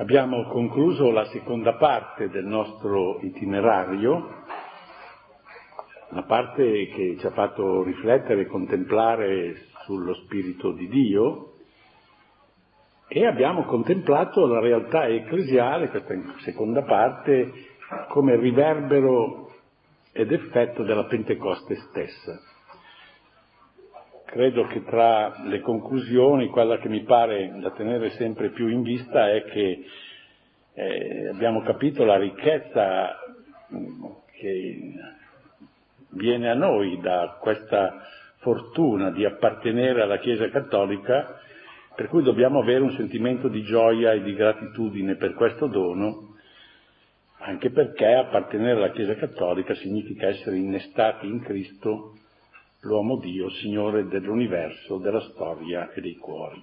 Abbiamo concluso la seconda parte del nostro itinerario, una parte che ci ha fatto riflettere e contemplare sullo Spirito di Dio e abbiamo contemplato la realtà ecclesiale, questa seconda parte, come riverbero ed effetto della Pentecoste stessa. Credo che tra le conclusioni quella che mi pare da tenere sempre più in vista è che eh, abbiamo capito la ricchezza mm, che viene a noi da questa fortuna di appartenere alla Chiesa Cattolica, per cui dobbiamo avere un sentimento di gioia e di gratitudine per questo dono, anche perché appartenere alla Chiesa Cattolica significa essere innestati in Cristo l'uomo Dio, Signore dell'universo, della storia e dei cuori.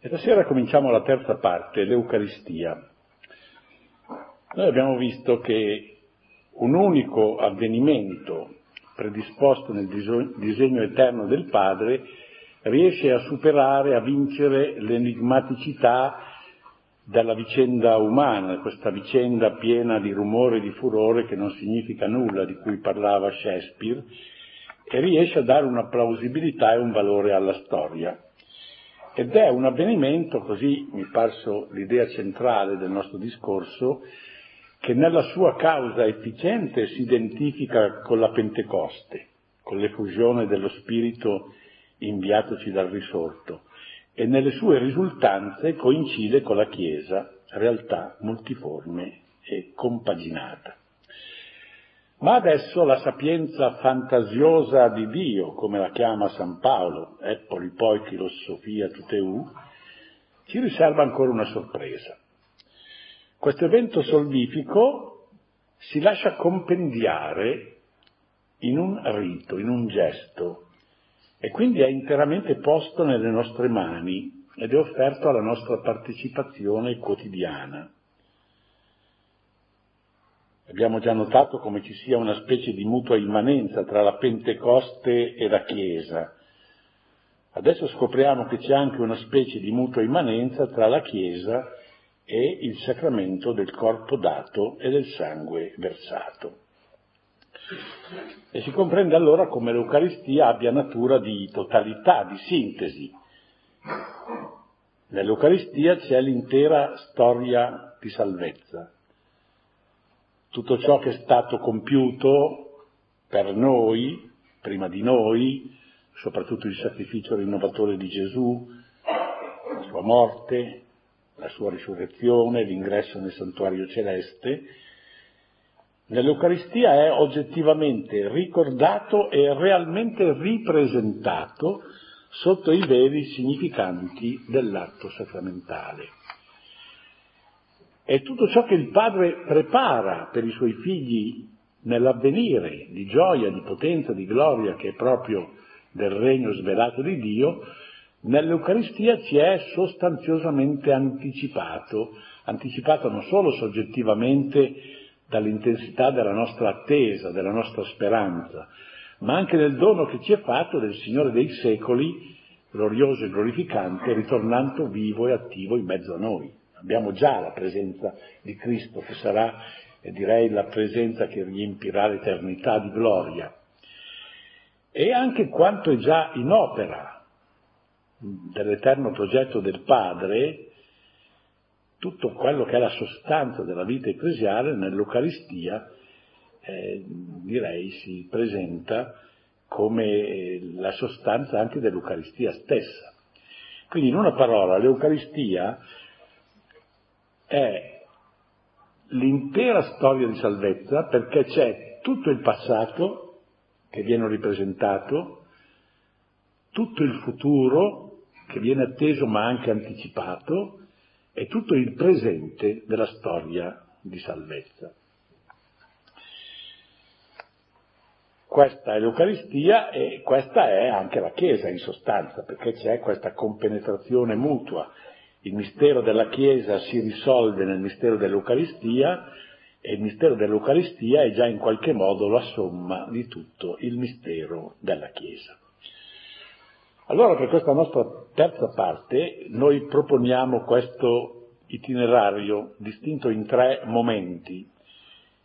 E stasera cominciamo la terza parte, l'Eucaristia. Noi abbiamo visto che un unico avvenimento predisposto nel disegno eterno del Padre riesce a superare, a vincere l'enigmaticità dalla vicenda umana, questa vicenda piena di rumore e di furore che non significa nulla, di cui parlava Shakespeare, e riesce a dare una plausibilità e un valore alla storia. Ed è un avvenimento, così mi parso l'idea centrale del nostro discorso, che nella sua causa efficiente si identifica con la Pentecoste, con l'effusione dello Spirito inviatoci dal risorto, e nelle sue risultanze coincide con la Chiesa, realtà multiforme e compaginata. Ma adesso la sapienza fantasiosa di Dio, come la chiama San Paolo, Eppoli poi filosofia tuteu, ci riserva ancora una sorpresa. Questo evento salvifico si lascia compendiare in un rito, in un gesto, e quindi è interamente posto nelle nostre mani ed è offerto alla nostra partecipazione quotidiana. Abbiamo già notato come ci sia una specie di mutua immanenza tra la Pentecoste e la Chiesa. Adesso scopriamo che c'è anche una specie di mutua immanenza tra la Chiesa e il sacramento del corpo dato e del sangue versato. E si comprende allora come l'Eucaristia abbia natura di totalità, di sintesi. Nell'Eucaristia c'è l'intera storia di salvezza. Tutto ciò che è stato compiuto per noi, prima di noi, soprattutto il sacrificio rinnovatore di Gesù, la sua morte, la sua risurrezione, l'ingresso nel santuario celeste, nell'Eucaristia è oggettivamente ricordato e realmente ripresentato sotto i veri significanti dell'atto sacramentale. È tutto ciò che il Padre prepara per i suoi figli nell'avvenire di gioia, di potenza, di gloria che è proprio del regno svelato di Dio, nell'Eucaristia ci è sostanziosamente anticipato, anticipato non solo soggettivamente dall'intensità della nostra attesa, della nostra speranza, ma anche nel dono che ci è fatto del Signore dei secoli, glorioso e glorificante, ritornando vivo e attivo in mezzo a noi. Abbiamo già la presenza di Cristo, che sarà, direi, la presenza che riempirà l'eternità di gloria. E anche quanto è già in opera dell'eterno progetto del Padre, tutto quello che è la sostanza della vita ecclesiale nell'Eucaristia, eh, direi, si presenta come la sostanza anche dell'Eucaristia stessa. Quindi in una parola, l'Eucaristia è l'intera storia di salvezza perché c'è tutto il passato che viene ripresentato, tutto il futuro che viene atteso ma anche anticipato, è tutto il presente della storia di salvezza. Questa è l'Eucaristia e questa è anche la Chiesa in sostanza, perché c'è questa compenetrazione mutua. Il mistero della Chiesa si risolve nel mistero dell'Eucaristia e il mistero dell'Eucaristia è già in qualche modo la somma di tutto il mistero della Chiesa. Allora per questa nostra terza parte noi proponiamo questo itinerario distinto in tre momenti.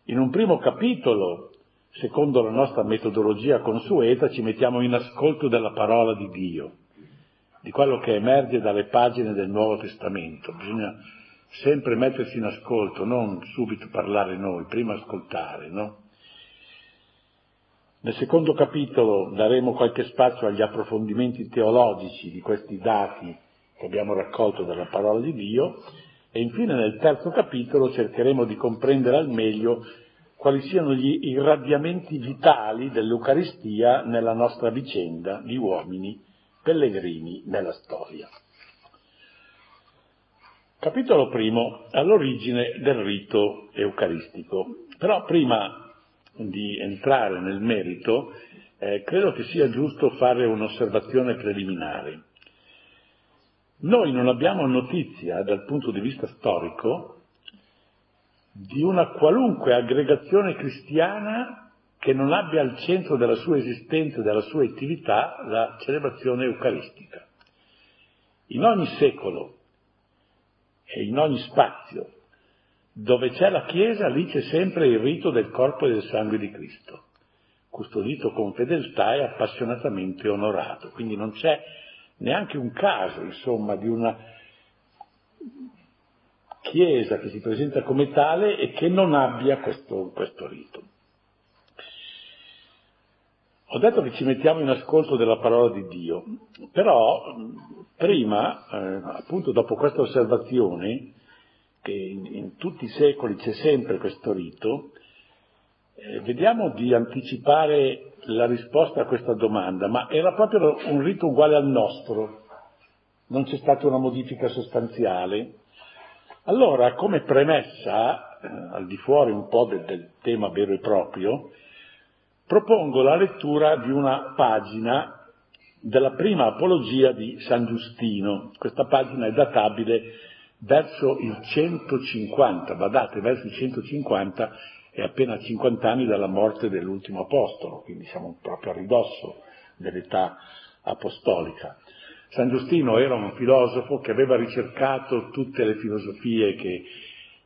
In un primo capitolo, secondo la nostra metodologia consueta, ci mettiamo in ascolto della parola di Dio, di quello che emerge dalle pagine del Nuovo Testamento. Bisogna sempre mettersi in ascolto, non subito parlare noi, prima ascoltare, no? Nel secondo capitolo daremo qualche spazio agli approfondimenti teologici di questi dati che abbiamo raccolto dalla parola di Dio e infine nel terzo capitolo cercheremo di comprendere al meglio quali siano gli irradiamenti vitali dell'Eucaristia nella nostra vicenda di uomini pellegrini nella storia. Capitolo primo, all'origine del rito eucaristico. Però prima di entrare nel merito, eh, credo che sia giusto fare un'osservazione preliminare. Noi non abbiamo notizia dal punto di vista storico di una qualunque aggregazione cristiana che non abbia al centro della sua esistenza e della sua attività la celebrazione eucaristica. In ogni secolo e in ogni spazio dove c'è la Chiesa, lì c'è sempre il rito del corpo e del sangue di Cristo, custodito con fedeltà e appassionatamente onorato. Quindi non c'è neanche un caso, insomma, di una Chiesa che si presenta come tale e che non abbia questo, questo rito. Ho detto che ci mettiamo in ascolto della parola di Dio, però prima, eh, appunto dopo questa osservazione, che in, in tutti i secoli c'è sempre questo rito, eh, vediamo di anticipare la risposta a questa domanda, ma era proprio un rito uguale al nostro, non c'è stata una modifica sostanziale. Allora, come premessa, eh, al di fuori un po' del, del tema vero e proprio, propongo la lettura di una pagina della prima apologia di San Giustino. Questa pagina è databile verso il 150, badate, verso il 150 è appena 50 anni dalla morte dell'ultimo apostolo, quindi siamo proprio a ridosso dell'età apostolica. San Giustino era un filosofo che aveva ricercato tutte le filosofie che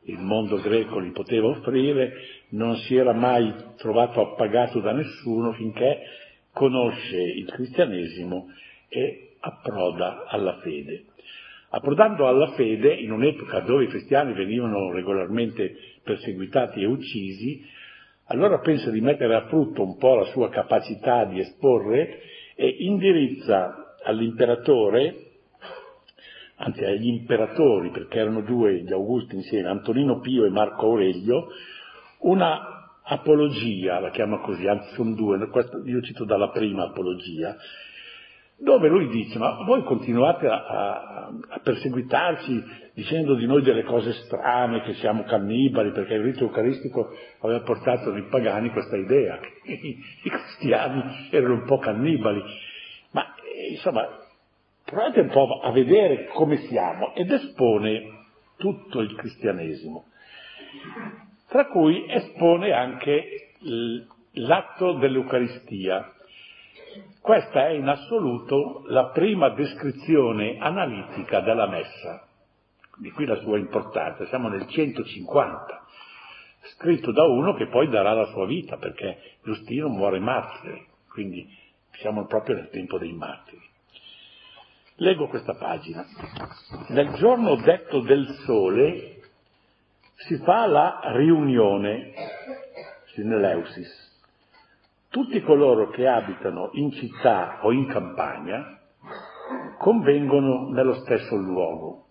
il mondo greco gli poteva offrire, non si era mai trovato appagato da nessuno finché conosce il cristianesimo e approda alla fede. Approdando alla fede, in un'epoca dove i cristiani venivano regolarmente perseguitati e uccisi, allora pensa di mettere a frutto un po' la sua capacità di esporre e indirizza all'imperatore, anzi agli imperatori, perché erano due gli Augusti insieme, Antonino Pio e Marco Aurelio, una apologia, la chiama così, anzi sono due, io cito dalla prima apologia, dove lui dice, ma voi continuate a, a, a, perseguitarci dicendo di noi delle cose strane, che siamo cannibali, perché il rito eucaristico aveva portato nei pagani questa idea, che i, cristiani erano un po' cannibali. Ma insomma, provate un po' a vedere come siamo ed espone tutto il cristianesimo, tra cui espone anche l'atto dell'Eucaristia questa è in assoluto la prima descrizione analitica della messa, di qui la sua importanza, siamo nel 150, scritto da uno che poi darà la sua vita, perché Giustino muore martire, quindi siamo proprio nel tempo dei martiri. Leggo questa pagina. Nel giorno detto del sole si fa la riunione, Sineleusis, tutti coloro che abitano in città o in campagna convengono nello stesso luogo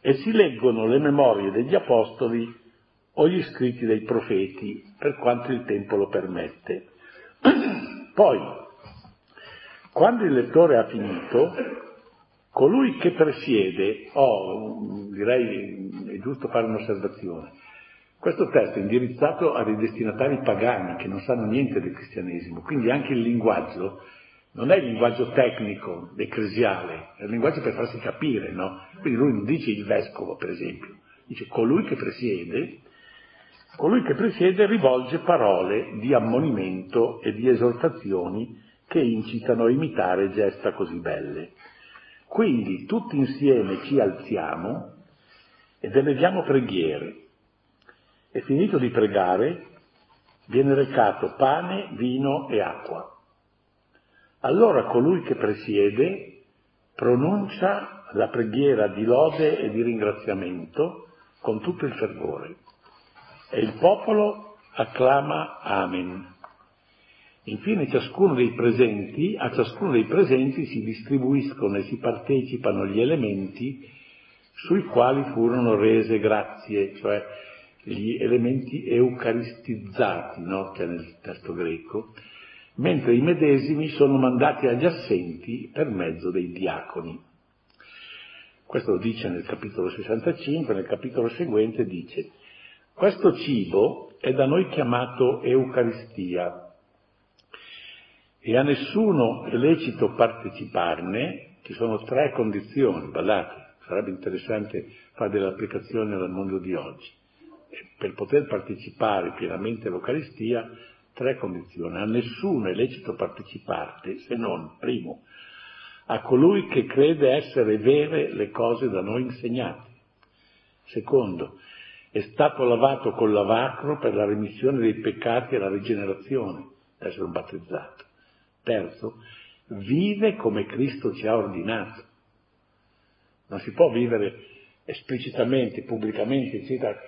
e si leggono le memorie degli apostoli o gli scritti dei profeti per quanto il tempo lo permette. Poi, quando il lettore ha finito, colui che presiede, o oh, direi è giusto fare un'osservazione, questo testo è indirizzato a dei destinatari pagani che non sanno niente del cristianesimo, quindi anche il linguaggio non è il linguaggio tecnico, ecclesiale, è il linguaggio per farsi capire, no? Quindi lui non dice il vescovo, per esempio, dice colui che presiede, colui che presiede rivolge parole di ammonimento e di esortazioni che incitano a imitare gesta così belle. Quindi tutti insieme ci alziamo ed eleviamo preghiere. E finito di pregare, viene recato pane, vino e acqua. Allora colui che presiede pronuncia la preghiera di lode e di ringraziamento con tutto il fervore. E il popolo acclama Amen. Infine ciascuno dei presenti, a ciascuno dei presenti si distribuiscono e si partecipano gli elementi sui quali furono rese grazie, cioè gli elementi eucaristizzati, no? che è nel testo greco, mentre i medesimi sono mandati agli assenti per mezzo dei diaconi. Questo lo dice nel capitolo 65, nel capitolo seguente dice, questo cibo è da noi chiamato Eucaristia e a nessuno è lecito parteciparne, ci sono tre condizioni, guardate, sarebbe interessante fare delle applicazioni al mondo di oggi. Per poter partecipare pienamente all'Eucaristia, tre condizioni. A nessuno è lecito parteciparne se non, primo, a colui che crede essere vere le cose da noi insegnate. Secondo, è stato lavato col lavacro per la remissione dei peccati e la rigenerazione, essere battezzato. Terzo, vive come Cristo ci ha ordinato. Non si può vivere esplicitamente, pubblicamente, eccetera,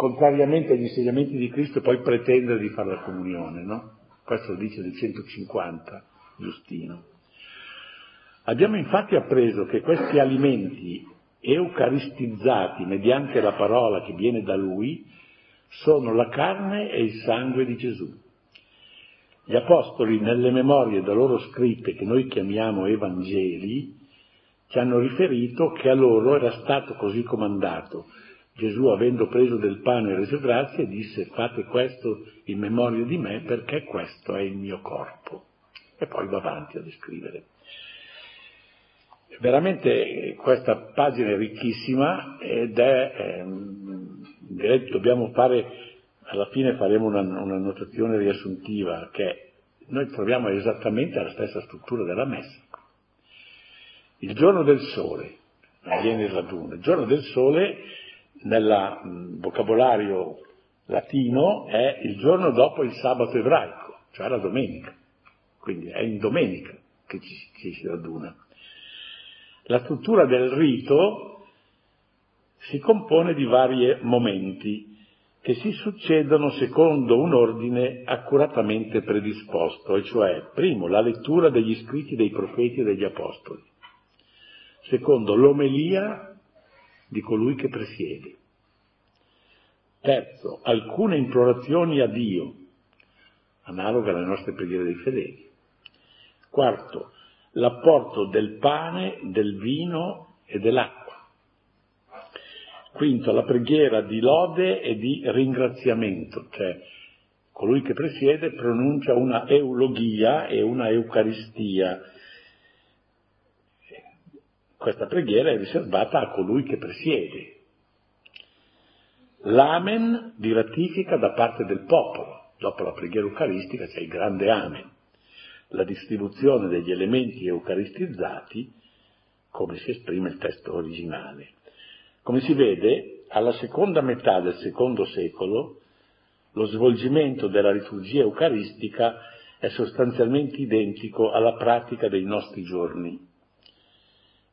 contrariamente agli insegnamenti di Cristo poi pretendere di fare la comunione, no? Questo lo dice nel 150 Giustino. Abbiamo infatti appreso che questi alimenti eucaristizzati mediante la parola che viene da Lui sono la carne e il sangue di Gesù. Gli apostoli, nelle memorie da loro scritte che noi chiamiamo Evangeli, ci hanno riferito che a loro era stato così comandato. Gesù, avendo preso del pane e reso grazie, disse fate questo in memoria di me perché questo è il mio corpo. E poi va avanti a descrivere. Veramente questa pagina è ricchissima ed è, ehm, direi che dobbiamo fare alla fine faremo una, una notazione riassuntiva che noi troviamo esattamente la stessa struttura della messa. Il giorno del sole, viene il raduno, il giorno del sole nel vocabolario latino è il giorno dopo il sabato ebraico, cioè la domenica, quindi è in domenica che ci, ci si raduna. La struttura del rito si compone di vari momenti che si succedono secondo un ordine accuratamente predisposto, e cioè, primo, la lettura degli scritti dei profeti e degli apostoli, secondo, l'omelia di colui che presiede, terzo, alcune implorazioni a Dio, analoga alle nostre preghiere dei fedeli, quarto, l'apporto del pane, del vino e dell'acqua, Quinto, la preghiera di lode e di ringraziamento, cioè colui che presiede pronuncia una eulogia e una eucaristia. Questa preghiera è riservata a colui che presiede. L'amen di ratifica da parte del popolo. Dopo la preghiera eucaristica c'è il grande amen, la distribuzione degli elementi eucaristizzati, come si esprime il testo originale. Come si vede, alla seconda metà del secondo secolo lo svolgimento della liturgia eucaristica è sostanzialmente identico alla pratica dei nostri giorni.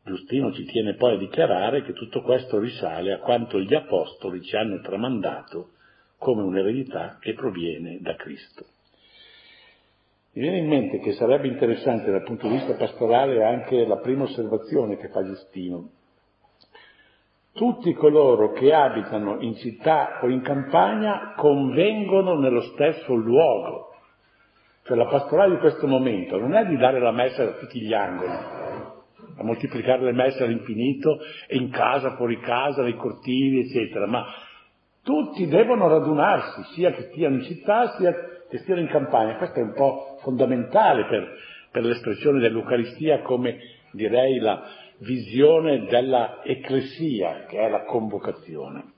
Giustino ci tiene poi a dichiarare che tutto questo risale a quanto gli apostoli ci hanno tramandato come un'eredità che proviene da Cristo. Mi viene in mente che sarebbe interessante dal punto di vista pastorale anche la prima osservazione che fa Giustino, tutti coloro che abitano in città o in campagna convengono nello stesso luogo. Cioè la pastorale di questo momento non è di dare la messa da tutti gli angoli, a moltiplicare le messe all'infinito, in casa, fuori casa, nei cortili, eccetera, ma tutti devono radunarsi, sia che stiano in città, sia che stiano in campagna. Questo è un po' fondamentale per, per l'espressione dell'Eucaristia come direi la, visione della ecclesia, che è la convocazione.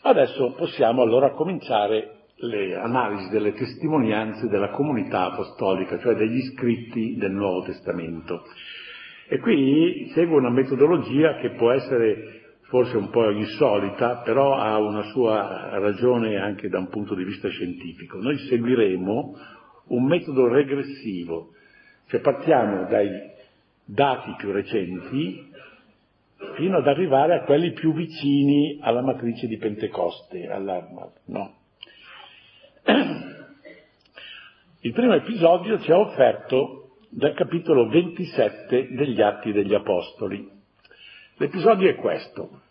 Adesso possiamo allora cominciare le analisi delle testimonianze della comunità apostolica, cioè degli scritti del Nuovo Testamento. E qui segue una metodologia che può essere forse un po' insolita, però ha una sua ragione anche da un punto di vista scientifico. Noi seguiremo un metodo regressivo, cioè partiamo dai dati più recenti fino ad arrivare a quelli più vicini alla matrice di Pentecoste, alla, no? Il primo episodio ci è offerto dal capitolo 27 degli Atti degli Apostoli. L'episodio è questo.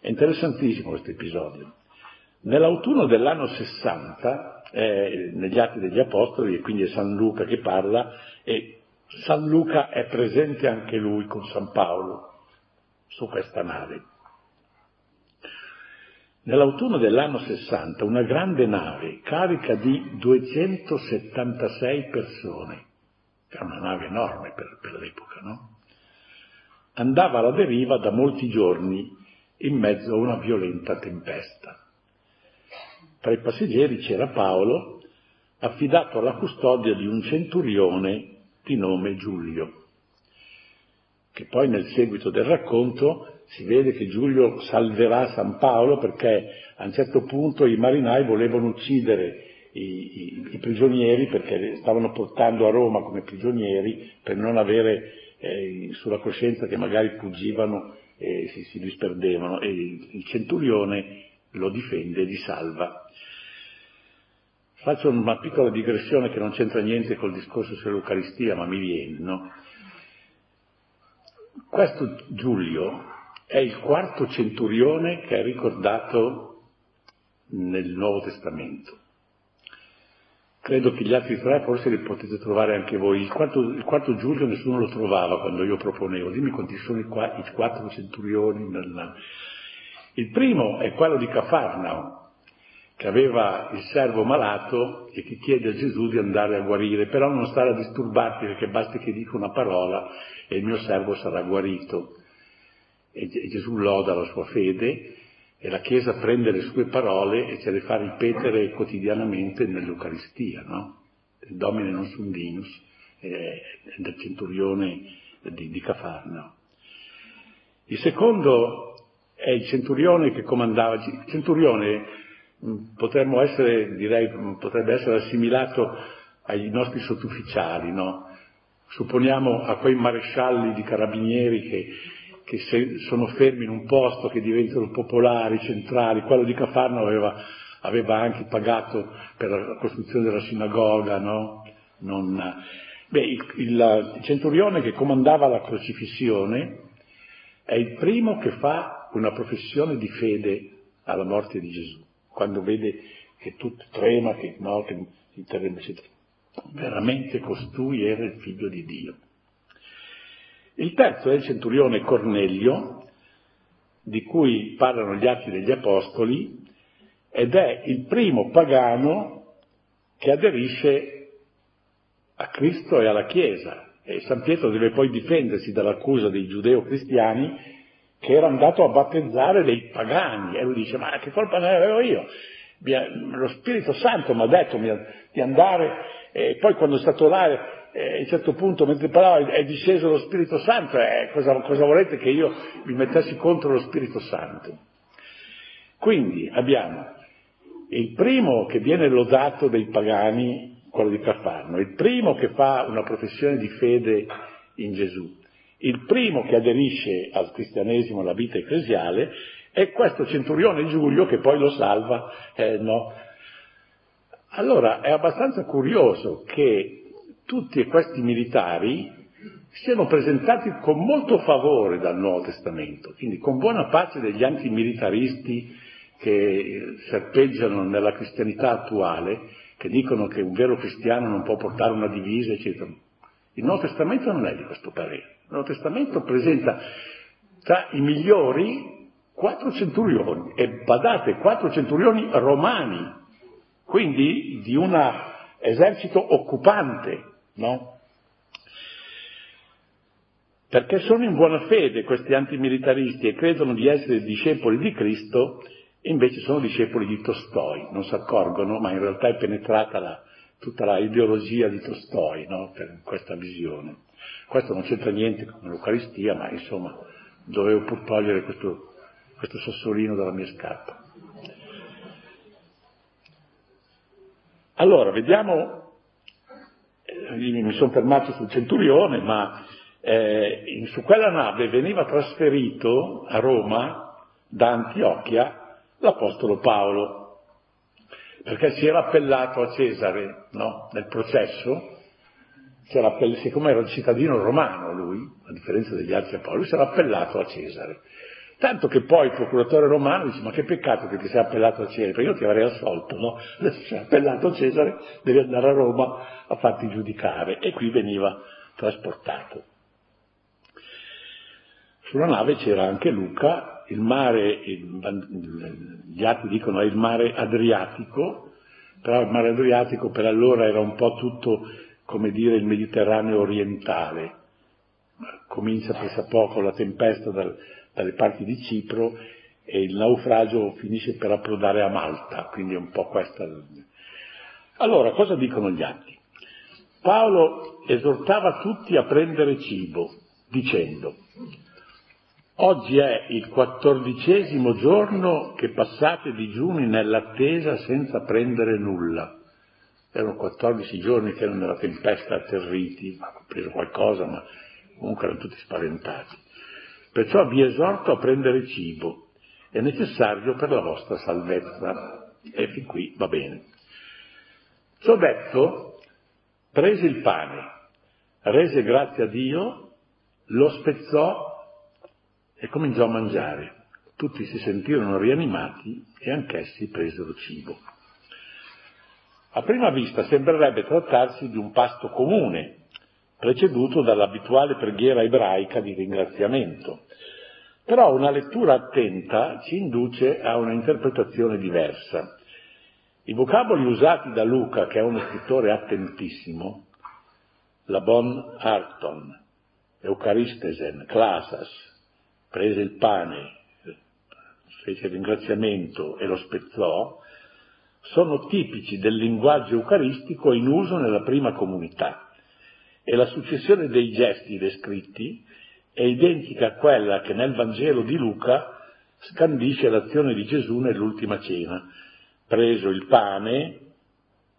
È interessantissimo questo episodio. Nell'autunno dell'anno 60, eh, negli Atti degli Apostoli, e quindi è San Luca che parla, e San Luca è presente anche lui con San Paolo su questa nave. Nell'autunno dell'anno 60 una grande nave carica di 276 persone, era una nave enorme per, per l'epoca, no? Andava alla deriva da molti giorni in mezzo a una violenta tempesta. Tra i passeggeri c'era Paolo, affidato alla custodia di un centurione di nome Giulio che poi nel seguito del racconto si vede che Giulio salverà San Paolo perché a un certo punto i marinai volevano uccidere i, i, i prigionieri perché stavano portando a Roma come prigionieri per non avere eh, sulla coscienza che magari fuggivano e si, si disperdevano e il centurione lo difende e li salva. Faccio una piccola digressione che non c'entra niente col discorso sull'Eucaristia, ma mi viene, no? Questo Giulio è il quarto centurione che è ricordato nel Nuovo Testamento. Credo che gli altri tre forse li potete trovare anche voi. Il quarto, il quarto Giulio nessuno lo trovava quando io proponevo. Dimmi quanti sono i, qua, i quattro centurioni. Il primo è quello di Cafarnao, che aveva il servo malato e che chiede a Gesù di andare a guarire, però non stare a disturbarti perché basta che dica una parola e il mio servo sarà guarito. E Gesù loda la sua fede e la Chiesa prende le sue parole e ce le fa ripetere quotidianamente nell'Eucaristia, no? Il Domine non sum dinus, eh, del centurione di, di Cafarno. Il secondo è il centurione che comandava, il centurione potremmo essere, direi, potrebbe essere assimilato ai nostri sottufficiali, no? Supponiamo a quei marescialli di carabinieri che, che sono fermi in un posto, che diventano popolari, centrali, quello di Cafarno aveva, aveva anche pagato per la costruzione della sinagoga, no? Non, beh, il, il, il centurione che comandava la crocifissione è il primo che fa una professione di fede alla morte di Gesù, quando vede che tutto trema, che, no, che interrompe, eccetera veramente costui era il figlio di Dio. Il terzo è il centurione Cornelio, di cui parlano gli atti degli Apostoli, ed è il primo pagano che aderisce a Cristo e alla Chiesa. E San Pietro deve poi difendersi dall'accusa dei giudeo-cristiani che era andato a battezzare dei pagani. E lui dice, ma che colpa ne avevo io? Lo Spirito Santo mi ha detto di andare e poi quando è stato là, a un certo punto, mentre parlava, è disceso lo Spirito Santo, eh, cosa, cosa volete che io mi mettessi contro lo Spirito Santo? Quindi abbiamo il primo che viene lodato dai pagani, quello di Cafarno, il primo che fa una professione di fede in Gesù, il primo che aderisce al cristianesimo, alla vita ecclesiale, è questo centurione Giulio che poi lo salva eh, no, allora è abbastanza curioso che tutti questi militari siano presentati con molto favore dal Nuovo Testamento, quindi con buona pace degli antimilitaristi che serpeggiano nella cristianità attuale, che dicono che un vero cristiano non può portare una divisa, eccetera. Il Nuovo Testamento non è di questo parere. Il Nuovo Testamento presenta tra i migliori quattro centurioni, e badate, quattro centurioni romani, quindi di un esercito occupante, no? Perché sono in buona fede questi antimilitaristi e credono di essere discepoli di Cristo e invece sono discepoli di Tolstoi, non si accorgono, ma in realtà è penetrata la, tutta la ideologia di Tolstoi no? per questa visione. Questo non c'entra niente con l'Eucaristia, ma insomma dovevo pur togliere questo, questo sassolino dalla mia scarpa. Allora, vediamo, eh, mi sono fermato sul centurione, ma eh, su quella nave veniva trasferito a Roma da Antiochia l'Apostolo Paolo, perché si era appellato a Cesare no? nel processo, siccome era un cittadino romano lui, a differenza degli altri apostoli, si era appellato a Cesare. Tanto che poi il procuratore romano dice, ma che peccato che ti sei appellato a Cesare, perché io ti avrei assolto, no? Adesso sei appellato a Cesare, devi andare a Roma a farti giudicare. E qui veniva trasportato. Sulla nave c'era anche Luca, il mare, gli atti dicono è il mare Adriatico, però il mare Adriatico per allora era un po' tutto, come dire, il Mediterraneo orientale. Comincia pensa poco la tempesta dal, dalle parti di Cipro e il naufragio finisce per approdare a Malta, quindi è un po' questa. Allora, cosa dicono gli atti? Paolo esortava tutti a prendere cibo, dicendo, oggi è il quattordicesimo giorno che passate digiuni nell'attesa senza prendere nulla. Erano 14 giorni che erano nella tempesta atterriti, hanno preso qualcosa, ma comunque erano tutti spaventati. Perciò vi esorto a prendere cibo, è necessario per la vostra salvezza. E fin qui va bene. Ciò detto, prese il pane, rese grazie a Dio, lo spezzò e cominciò a mangiare. Tutti si sentirono rianimati e anch'essi presero cibo. A prima vista sembrerebbe trattarsi di un pasto comune, preceduto dall'abituale preghiera ebraica di ringraziamento. Però una lettura attenta ci induce a una interpretazione diversa. I vocaboli usati da Luca, che è uno scrittore attentissimo, la bon arton, eucaristesen, clasas, prese il pane, fece il ringraziamento e lo spezzò, sono tipici del linguaggio eucaristico in uso nella prima comunità e la successione dei gesti descritti è identica a quella che nel Vangelo di Luca scandisce l'azione di Gesù nell'ultima cena. Preso il pane,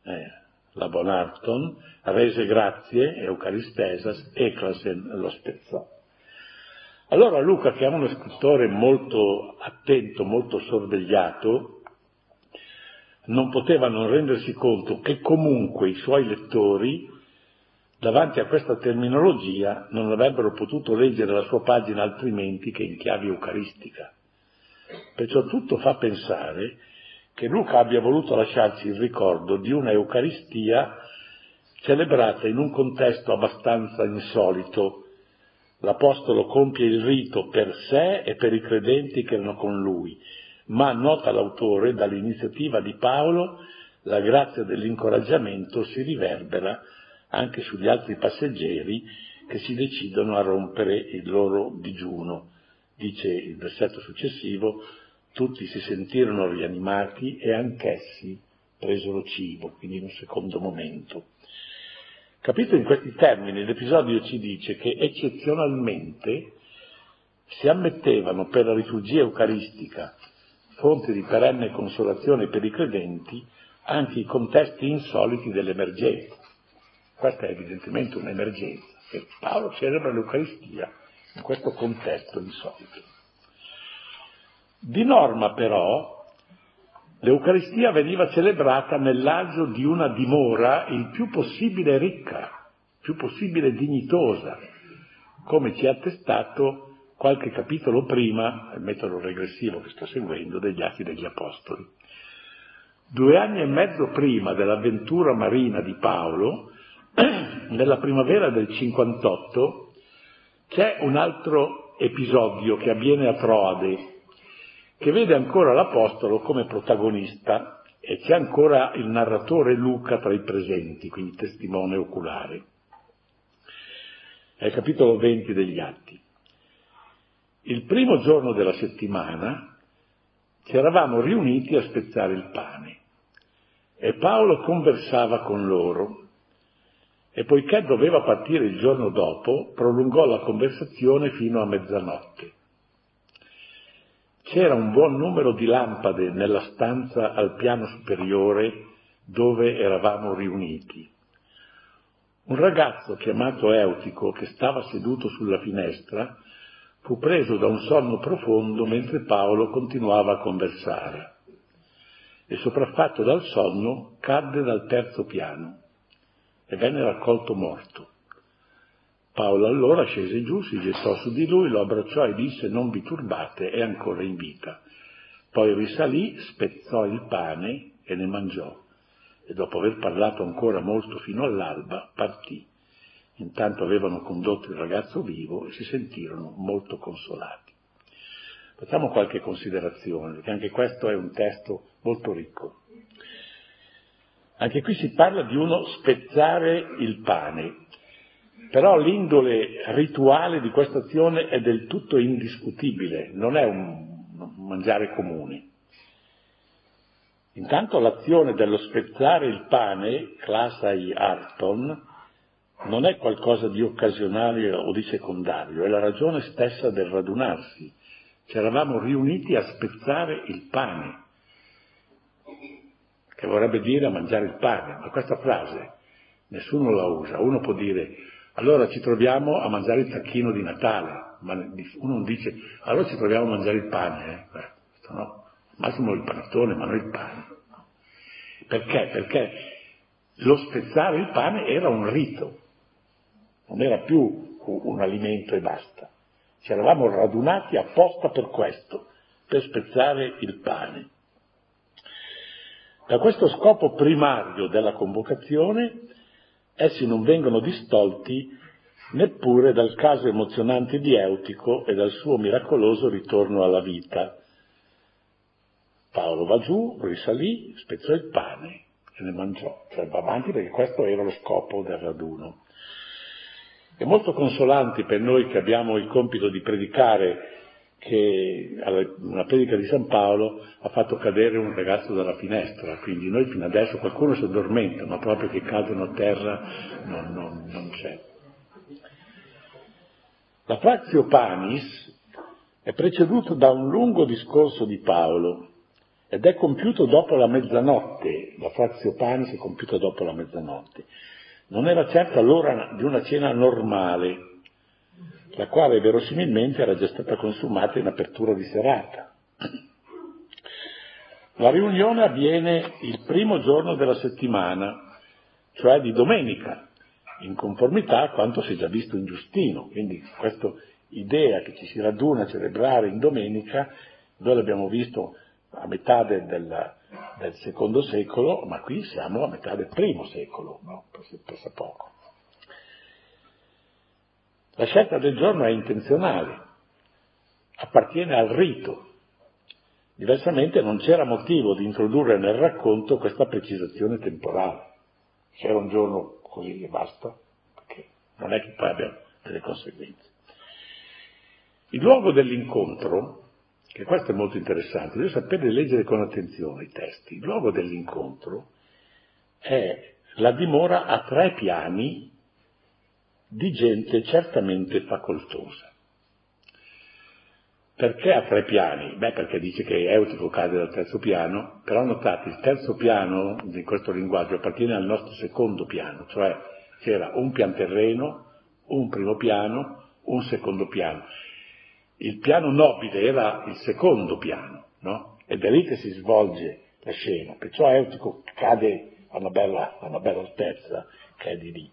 eh, la bonarton, rese grazie, eucaristesas, eclasen lo spezzò. Allora Luca, che è uno scrittore molto attento, molto sorvegliato, non poteva non rendersi conto che comunque i suoi lettori Davanti a questa terminologia non avrebbero potuto leggere la sua pagina altrimenti che in chiave eucaristica. Perciò tutto fa pensare che Luca abbia voluto lasciarci il ricordo di una Eucaristia celebrata in un contesto abbastanza insolito. L'Apostolo compie il rito per sé e per i credenti che erano con lui, ma nota l'autore, dall'iniziativa di Paolo, la grazia dell'incoraggiamento si riverbera anche sugli altri passeggeri che si decidono a rompere il loro digiuno. Dice il versetto successivo, tutti si sentirono rianimati e anch'essi presero cibo, quindi in un secondo momento. Capito in questi termini, l'episodio ci dice che eccezionalmente si ammettevano per la liturgia eucaristica, fonte di perenne consolazione per i credenti, anche i contesti insoliti dell'emergenza. Questa è evidentemente un'emergenza e Paolo celebra l'Eucaristia in questo contesto insolito. Di norma però l'Eucaristia veniva celebrata nell'agio di una dimora il più possibile ricca, il più possibile dignitosa, come ci ha attestato qualche capitolo prima, il metodo regressivo che sto seguendo, degli Atti degli Apostoli. Due anni e mezzo prima dell'avventura marina di Paolo, nella primavera del 58 c'è un altro episodio che avviene a Troade, che vede ancora l'Apostolo come protagonista e c'è ancora il narratore Luca tra i presenti, quindi testimone oculare. È il capitolo 20 degli Atti. Il primo giorno della settimana ci eravamo riuniti a spezzare il pane e Paolo conversava con loro e poiché doveva partire il giorno dopo, prolungò la conversazione fino a mezzanotte. C'era un buon numero di lampade nella stanza al piano superiore dove eravamo riuniti. Un ragazzo chiamato Eutico, che stava seduto sulla finestra, fu preso da un sonno profondo mentre Paolo continuava a conversare e sopraffatto dal sonno cadde dal terzo piano e venne raccolto morto. Paolo allora scese giù, si gettò su di lui, lo abbracciò e disse non vi turbate, è ancora in vita. Poi risalì, spezzò il pane e ne mangiò e dopo aver parlato ancora molto fino all'alba partì. Intanto avevano condotto il ragazzo vivo e si sentirono molto consolati. Facciamo qualche considerazione, perché anche questo è un testo molto ricco. Anche qui si parla di uno spezzare il pane, però l'indole rituale di questa azione è del tutto indiscutibile, non è un mangiare comune. Intanto l'azione dello spezzare il pane, classai arton, non è qualcosa di occasionale o di secondario, è la ragione stessa del radunarsi. Ci eravamo riuniti a spezzare il pane che vorrebbe dire mangiare il pane, ma questa frase nessuno la usa. Uno può dire allora ci troviamo a mangiare il tacchino di Natale, ma uno non dice allora ci troviamo a mangiare il pane, eh? Beh, no, massimo il panettone, ma non il pane. Perché? Perché lo spezzare il pane era un rito, non era più un alimento e basta. Ci eravamo radunati apposta per questo, per spezzare il pane. Da questo scopo primario della convocazione, essi non vengono distolti neppure dal caso emozionante di Eutico e dal suo miracoloso ritorno alla vita. Paolo va giù, risalì, spezzò il pane e ne mangiò, cioè va avanti perché questo era lo scopo del raduno. È molto consolante per noi che abbiamo il compito di predicare che una predica di San Paolo ha fatto cadere un ragazzo dalla finestra, quindi noi fino adesso qualcuno si addormenta, ma proprio che cadono a terra non, non, non c'è. La Frazio Panis è preceduto da un lungo discorso di Paolo ed è compiuto dopo la mezzanotte, la Frazio Panis è compiuta dopo la mezzanotte. Non era certo l'ora di una cena normale, la quale verosimilmente era già stata consumata in apertura di serata. La riunione avviene il primo giorno della settimana, cioè di domenica, in conformità a quanto si è già visto in Giustino. Quindi questa idea che ci si raduna a celebrare in domenica, noi l'abbiamo visto a metà del, del, del secondo secolo, ma qui siamo a metà del primo secolo, no? Pensa poco. La scelta del giorno è intenzionale, appartiene al rito. Diversamente non c'era motivo di introdurre nel racconto questa precisazione temporale. C'era un giorno così e basta, perché non è che poi abbia delle conseguenze. Il luogo dell'incontro, che questo è molto interessante, bisogna sapere leggere con attenzione i testi. Il luogo dell'incontro è la dimora a tre piani di gente certamente facoltosa. Perché a tre piani? Beh, perché dice che Eutico cade dal terzo piano, però notate, il terzo piano di questo linguaggio appartiene al nostro secondo piano, cioè c'era un pian terreno, un primo piano, un secondo piano. Il piano nobile era il secondo piano, no? Ed è lì che si svolge la scena, perciò Eutico cade a una bella, a una bella altezza che è di lì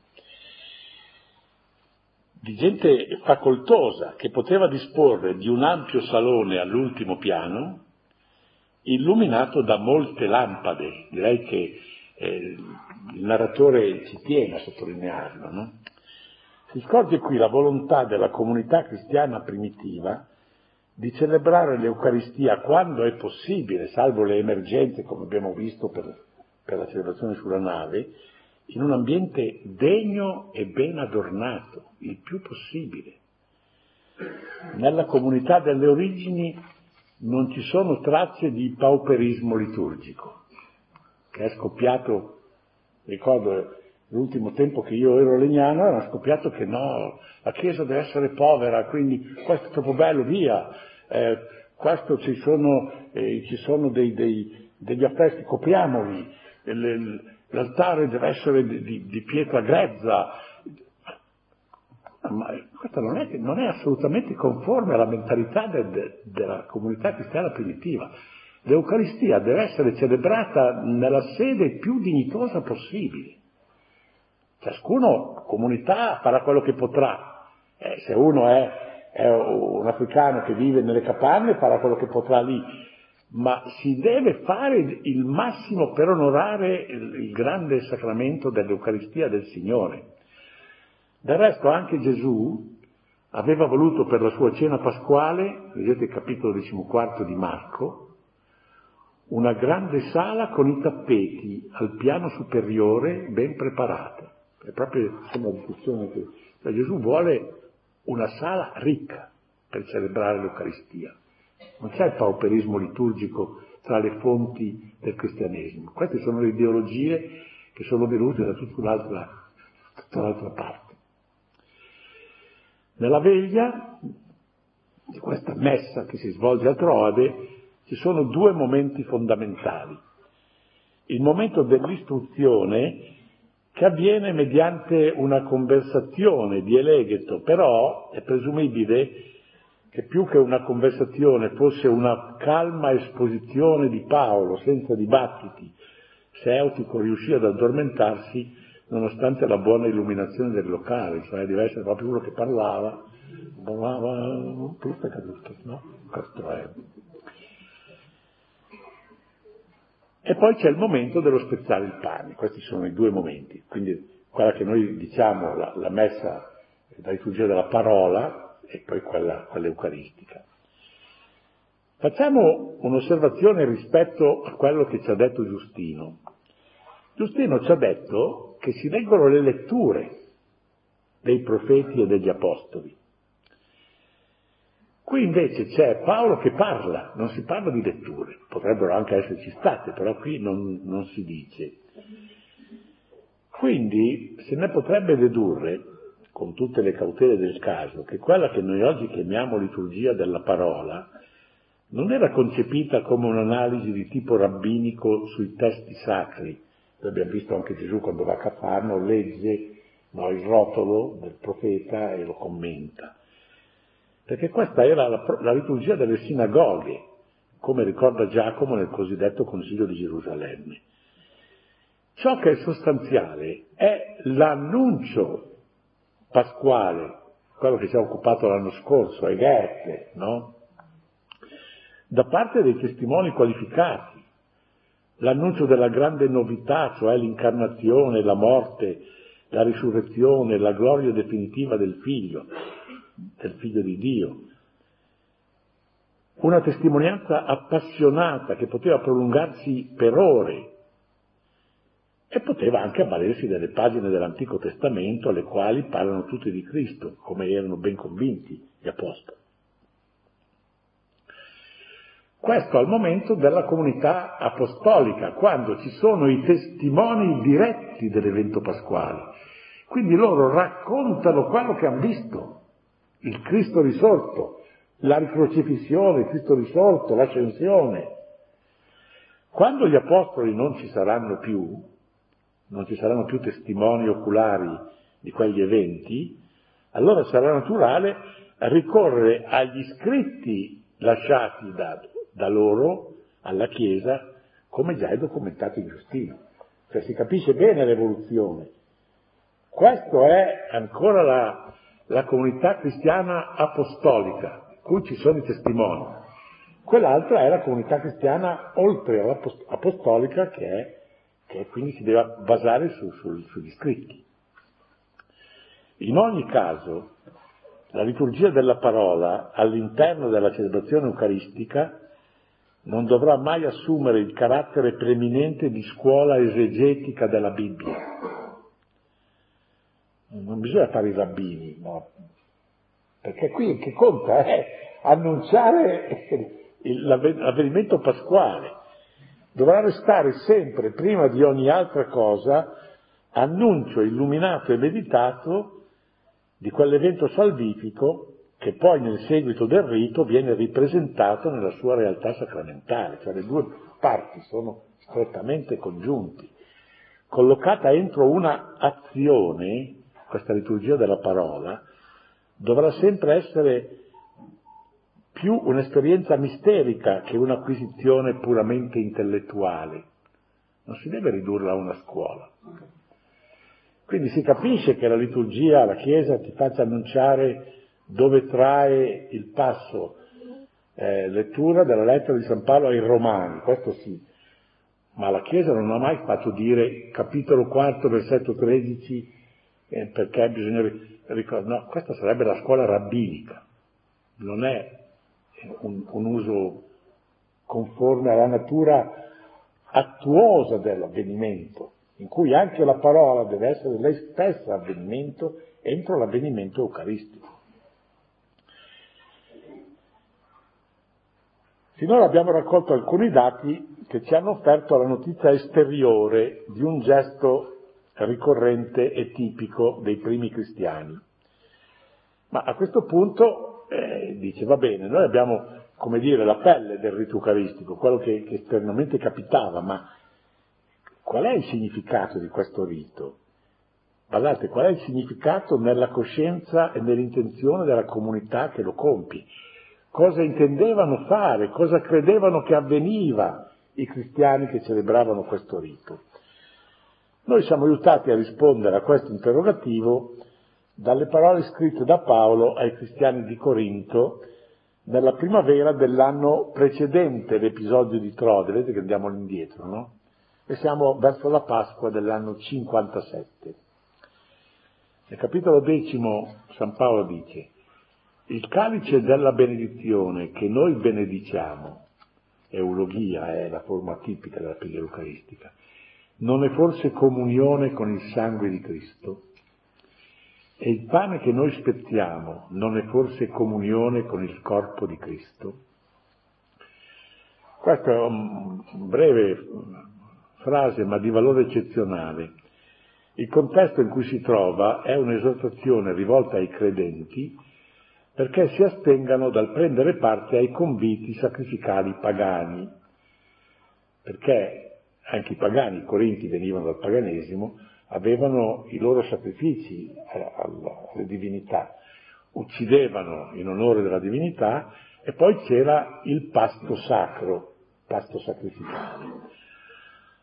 di gente facoltosa che poteva disporre di un ampio salone all'ultimo piano, illuminato da molte lampade. Direi che eh, il narratore ci tiene a sottolinearlo. No? Si scorge qui la volontà della comunità cristiana primitiva di celebrare l'Eucaristia quando è possibile, salvo le emergenze come abbiamo visto per, per la celebrazione sulla nave, in un ambiente degno e ben adornato, il più possibile. Nella comunità delle origini non ci sono tracce di pauperismo liturgico, che è scoppiato, ricordo l'ultimo tempo che io ero legnano, era scoppiato che no, la Chiesa deve essere povera, quindi questo è troppo bello, via, eh, questo ci sono, eh, ci sono dei, dei, degli affreschi, copriamoli, l'altare deve essere di, di, di pietra grezza, ma questo non è, non è, assolutamente conforme alla mentalità de, de, della comunità cristiana primitiva. L'Eucaristia deve essere celebrata nella sede più dignitosa possibile. Ciascuno, comunità, farà quello che potrà. Eh, se uno è, è, un africano che vive nelle capanne, farà quello che potrà lì. Ma si deve fare il massimo per onorare il, il grande sacramento dell'Eucaristia del Signore. Del resto anche Gesù aveva voluto per la sua cena pasquale, vedete il capitolo 14 di Marco, una grande sala con i tappeti al piano superiore ben preparate. È proprio insomma, la discussione che cioè, Gesù vuole una sala ricca per celebrare l'Eucaristia. Non c'è il pauperismo liturgico tra le fonti del cristianesimo. Queste sono le ideologie che sono venute da tutta l'altra, tutta l'altra parte. Nella veglia di questa messa che si svolge a Troade ci sono due momenti fondamentali. Il momento dell'istruzione che avviene mediante una conversazione di Elegheto, però è presumibile che più che una conversazione fosse una calma esposizione di Paolo senza dibattiti, se Eutico riuscì ad addormentarsi nonostante la buona illuminazione del locale, cioè deve essere proprio uno che parlava, parlava, tutto è caduto, no? Questo è. E poi c'è il momento dello spezzare il pane, questi sono i due momenti, quindi quella che noi diciamo la, la messa da liturgia della parola e poi quella, quella eucaristica. Facciamo un'osservazione rispetto a quello che ci ha detto Giustino. Giustino ci ha detto che si leggono le letture dei profeti e degli apostoli. Qui invece c'è Paolo che parla, non si parla di letture, potrebbero anche esserci state, però qui non, non si dice. Quindi se ne potrebbe dedurre, con tutte le cautele del caso, che quella che noi oggi chiamiamo liturgia della parola non era concepita come un'analisi di tipo rabbinico sui testi sacri, Abbiamo visto anche Gesù quando va a Cafarno, legge no, il rotolo del profeta e lo commenta. Perché questa era la, la liturgia delle sinagoghe, come ricorda Giacomo nel cosiddetto Consiglio di Gerusalemme. Ciò che è sostanziale è l'annuncio pasquale, quello che ci ha occupato l'anno scorso, Goethe, no? Da parte dei testimoni qualificati, L'annuncio della grande novità, cioè l'incarnazione, la morte, la risurrezione, la gloria definitiva del figlio, del figlio di Dio. Una testimonianza appassionata che poteva prolungarsi per ore e poteva anche avvalersi delle pagine dell'Antico Testamento alle quali parlano tutti di Cristo, come erano ben convinti gli apostoli. Questo al momento della comunità apostolica, quando ci sono i testimoni diretti dell'evento pasquale. Quindi loro raccontano quello che hanno visto, il Cristo risorto, la ricrocifissione, il Cristo risorto, l'ascensione. Quando gli apostoli non ci saranno più, non ci saranno più testimoni oculari di quegli eventi, allora sarà naturale ricorrere agli scritti lasciati da da loro alla Chiesa, come già è documentato in Giustino. Cioè si capisce bene l'evoluzione. Questa è ancora la, la comunità cristiana apostolica, cui ci sono i testimoni. Quell'altra è la comunità cristiana oltre all'apostolica che, è, che quindi si deve basare su, su, sugli scritti. In ogni caso, la liturgia della parola all'interno della celebrazione eucaristica non dovrà mai assumere il carattere preeminente di scuola esegetica della Bibbia. Non bisogna fare i rabbini, no? Perché qui che conta è annunciare l'avvenimento pasquale. Dovrà restare sempre, prima di ogni altra cosa, annuncio illuminato e meditato di quell'evento salvifico che poi nel seguito del rito viene ripresentato nella sua realtà sacramentale, cioè le due parti sono strettamente congiunti. Collocata entro una azione, questa liturgia della parola, dovrà sempre essere più un'esperienza misterica che un'acquisizione puramente intellettuale. Non si deve ridurla a una scuola. Quindi si capisce che la liturgia, la Chiesa ti faccia annunciare dove trae il passo eh, lettura della lettera di San Paolo ai Romani, questo sì, ma la Chiesa non ha mai fatto dire capitolo 4, versetto 13, eh, perché bisogna ricordare, no, questa sarebbe la scuola rabbinica, non è un, un uso conforme alla natura attuosa dell'avvenimento, in cui anche la parola deve essere lei stessa avvenimento entro l'avvenimento eucaristico. Finora abbiamo raccolto alcuni dati che ci hanno offerto la notizia esteriore di un gesto ricorrente e tipico dei primi cristiani. Ma a questo punto eh, dice, va bene, noi abbiamo, come dire, la pelle del rito eucaristico, quello che, che esternamente capitava, ma qual è il significato di questo rito? Guardate, qual è il significato nella coscienza e nell'intenzione della comunità che lo compie? cosa intendevano fare, cosa credevano che avveniva i cristiani che celebravano questo rito. Noi siamo aiutati a rispondere a questo interrogativo dalle parole scritte da Paolo ai cristiani di Corinto nella primavera dell'anno precedente l'episodio di Trode, vedete che andiamo indietro, no? E siamo verso la Pasqua dell'anno 57. Nel capitolo decimo San Paolo dice, il calice della benedizione che noi benediciamo, eulogia è la forma tipica della preghiera eucaristica, non è forse comunione con il sangue di Cristo? E il pane che noi spezziamo non è forse comunione con il corpo di Cristo? Questa è una breve frase, ma di valore eccezionale. Il contesto in cui si trova è un'esortazione rivolta ai credenti perché si astengano dal prendere parte ai conviti sacrificali pagani, perché anche i pagani, i corinti venivano dal paganesimo, avevano i loro sacrifici alle divinità, uccidevano in onore della divinità e poi c'era il pasto sacro, pasto sacrificale.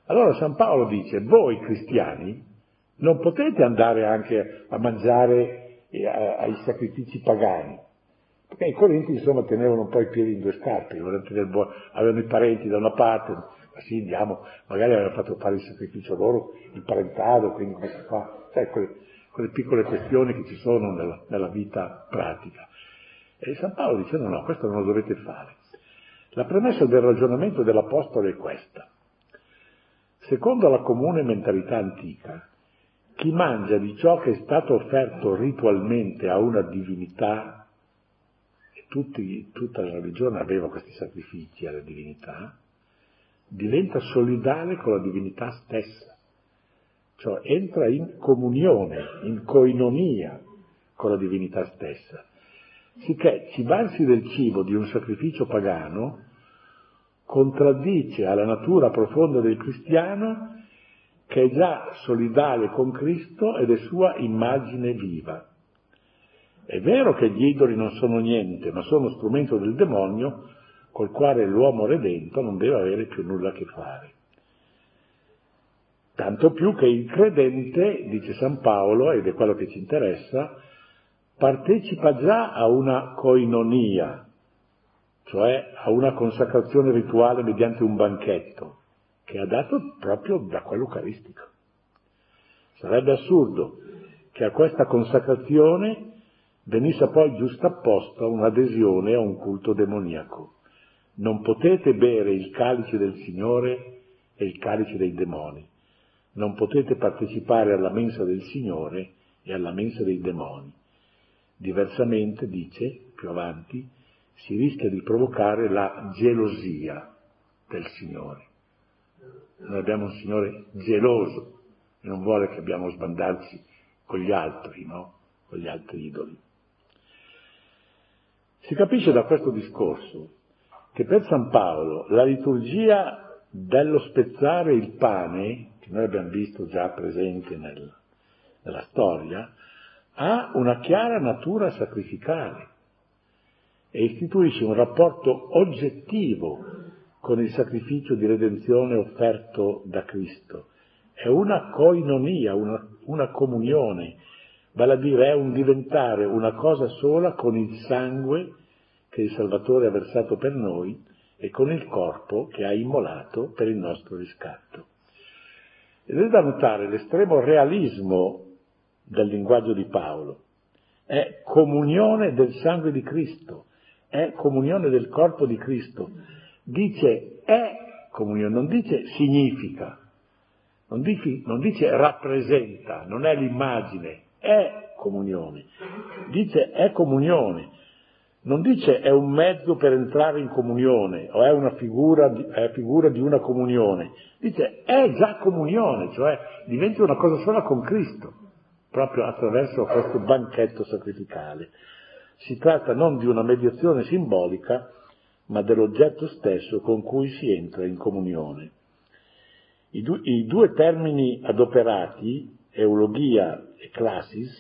Allora San Paolo dice, voi cristiani non potete andare anche a mangiare ai sacrifici pagani, perché i corinti insomma tenevano un po' i piedi in due scarpe, avevano i parenti da una parte, ma sì andiamo, magari avevano fatto fare il sacrificio loro, il parentado, quindi si fa, sai, quelle, quelle piccole questioni che ci sono nella, nella vita pratica. E San Paolo dice no, no, questo non lo dovete fare. La premessa del ragionamento dell'Apostolo è questa. Secondo la comune mentalità antica, chi mangia di ciò che è stato offerto ritualmente a una divinità tutti, tutta la religione aveva questi sacrifici alla divinità, diventa solidale con la divinità stessa, cioè entra in comunione, in coinonia con la divinità stessa. Sicché cibarsi del cibo di un sacrificio pagano contraddice alla natura profonda del cristiano che è già solidale con Cristo ed è sua immagine viva. È vero che gli idoli non sono niente, ma sono strumento del demonio col quale l'uomo redento non deve avere più nulla a che fare. Tanto più che il credente, dice San Paolo, ed è quello che ci interessa, partecipa già a una coinonia, cioè a una consacrazione rituale mediante un banchetto, che ha dato proprio da quello eucaristico. Sarebbe assurdo che a questa consacrazione venisse poi giustapposta un'adesione a un culto demoniaco. Non potete bere il calice del Signore e il calice dei demoni. Non potete partecipare alla mensa del Signore e alla mensa dei demoni. Diversamente, dice più avanti, si rischia di provocare la gelosia del Signore. Noi abbiamo un Signore geloso e non vuole che abbiamo sbandarci con gli altri, no? Con gli altri idoli. Si capisce da questo discorso che per San Paolo la liturgia dello spezzare il pane, che noi abbiamo visto già presente nel, nella storia, ha una chiara natura sacrificale e istituisce un rapporto oggettivo con il sacrificio di redenzione offerto da Cristo. È una coinonia, una, una comunione, vale a dire è un diventare una cosa sola con il sangue che il Salvatore ha versato per noi e con il corpo che ha immolato per il nostro riscatto. Ed è da notare l'estremo realismo del linguaggio di Paolo. È comunione del sangue di Cristo, è comunione del corpo di Cristo. Dice è comunione, non dice significa, non dice, non dice rappresenta, non è l'immagine, è comunione. Dice è comunione. Non dice è un mezzo per entrare in comunione o è una figura, è figura di una comunione. Dice è già comunione, cioè diventa una cosa sola con Cristo, proprio attraverso questo banchetto sacrificale. Si tratta non di una mediazione simbolica, ma dell'oggetto stesso con cui si entra in comunione. I, du- I, due termini adoperati, eulogia e classis,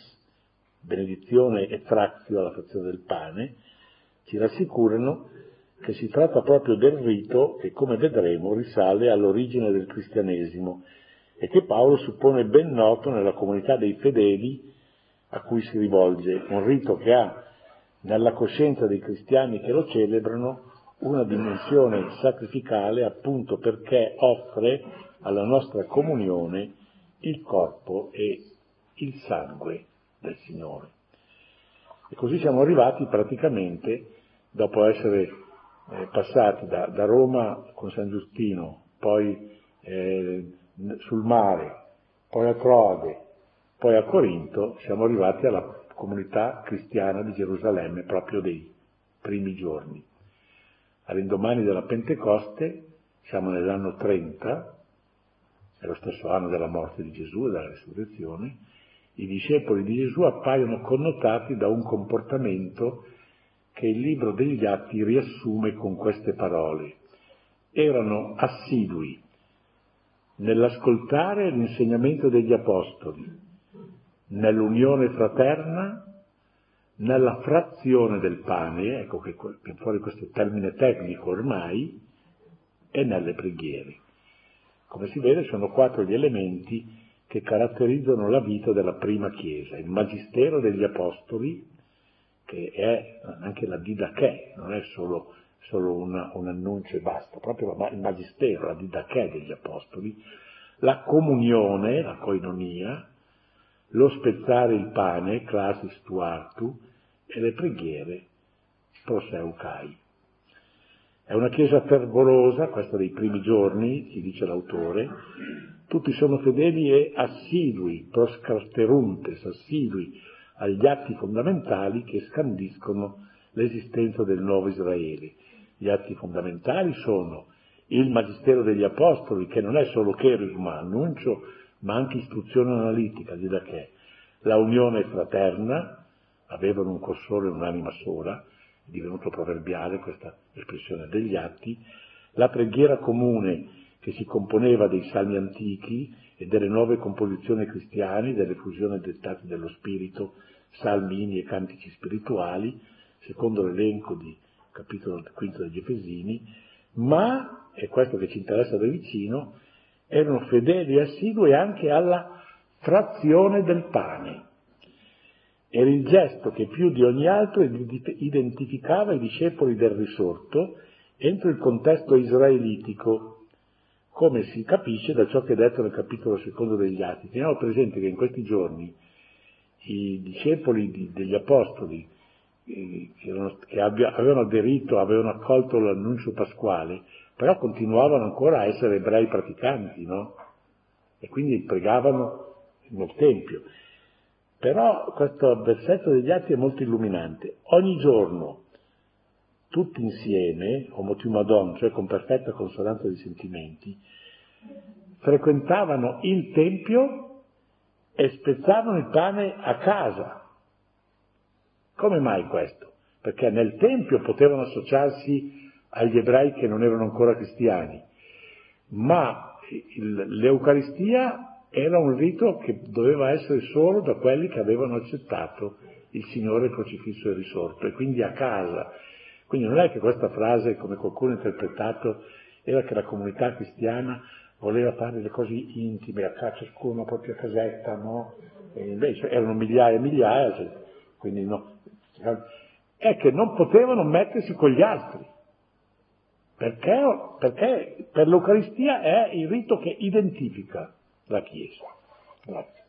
benedizione e trazio alla frazione del pane, ci rassicurano che si tratta proprio del rito che, come vedremo, risale all'origine del cristianesimo e che Paolo suppone ben noto nella comunità dei fedeli a cui si rivolge, un rito che ha nella coscienza dei cristiani che lo celebrano una dimensione sacrificale appunto perché offre alla nostra comunione il corpo e il sangue del Signore. E così siamo arrivati praticamente, dopo essere eh, passati da, da, Roma con San Giustino, poi eh, sul mare, poi a Croade, poi a Corinto, siamo arrivati alla comunità cristiana di Gerusalemme proprio dei primi giorni. All'indomani della Pentecoste, siamo nell'anno 30, è lo stesso anno della morte di Gesù e della risurrezione, i discepoli di Gesù appaiono connotati da un comportamento che il libro degli Atti riassume con queste parole. Erano assidui nell'ascoltare l'insegnamento degli apostoli, nell'unione fraterna, nella frazione del pane, ecco che viene fuori questo termine tecnico ormai, e nelle preghiere. Come si vede sono quattro gli elementi che caratterizzano la vita della prima Chiesa, il magistero degli apostoli, che è anche la didache, non è solo, solo una, un annuncio e basta, proprio il magistero, la didache degli apostoli, la comunione, la koinonia, lo spezzare il pane, clasis tuartu, e le preghiere, proseucai. È una chiesa fervorosa, questa dei primi giorni, ci dice l'autore, tutti sono fedeli e assidui, proscarteruntes, assidui agli atti fondamentali che scandiscono l'esistenza del nuovo Israele. Gli atti fondamentali sono il Magistero degli Apostoli, che non è solo cherigma, annuncio, ma anche istruzione analitica, di da che la unione fraterna, avevano un cursore e un'anima sola, è divenuto proverbiale questa espressione degli atti, la preghiera comune che si componeva dei salmi antichi e delle nuove composizioni cristiane, delle fusioni dettate dello spirito, salmini e cantici spirituali, secondo l'elenco di capitolo quinto degli Efesini, ma, è questo che ci interessa da vicino, erano fedeli e assidui anche alla frazione del pane. Era il gesto che più di ogni altro identificava i discepoli del risorto entro il contesto israelitico, come si capisce da ciò che è detto nel capitolo secondo degli Atti. Teniamo presente che in questi giorni i discepoli di, degli apostoli eh, che, erano, che avevano aderito, avevano accolto l'annuncio pasquale, però continuavano ancora a essere ebrei praticanti, no? E quindi pregavano nel Tempio. Però questo versetto degli Atti è molto illuminante. Ogni giorno tutti insieme, omotiumadon, cioè con perfetta consonanza di sentimenti, frequentavano il Tempio e spezzavano il pane a casa. Come mai questo? Perché nel Tempio potevano associarsi agli ebrei che non erano ancora cristiani, ma l'Eucaristia era un rito che doveva essere solo da quelli che avevano accettato il Signore crocifisso e risorto, e quindi a casa. Quindi non è che questa frase, come qualcuno ha interpretato, era che la comunità cristiana voleva fare le cose intime, a ciascuno la propria casetta, no? E invece erano migliaia e migliaia, cioè, quindi no. È che non potevano mettersi con gli altri. Perché? Perché per l'Eucaristia è il rito che identifica la Chiesa. Grazie.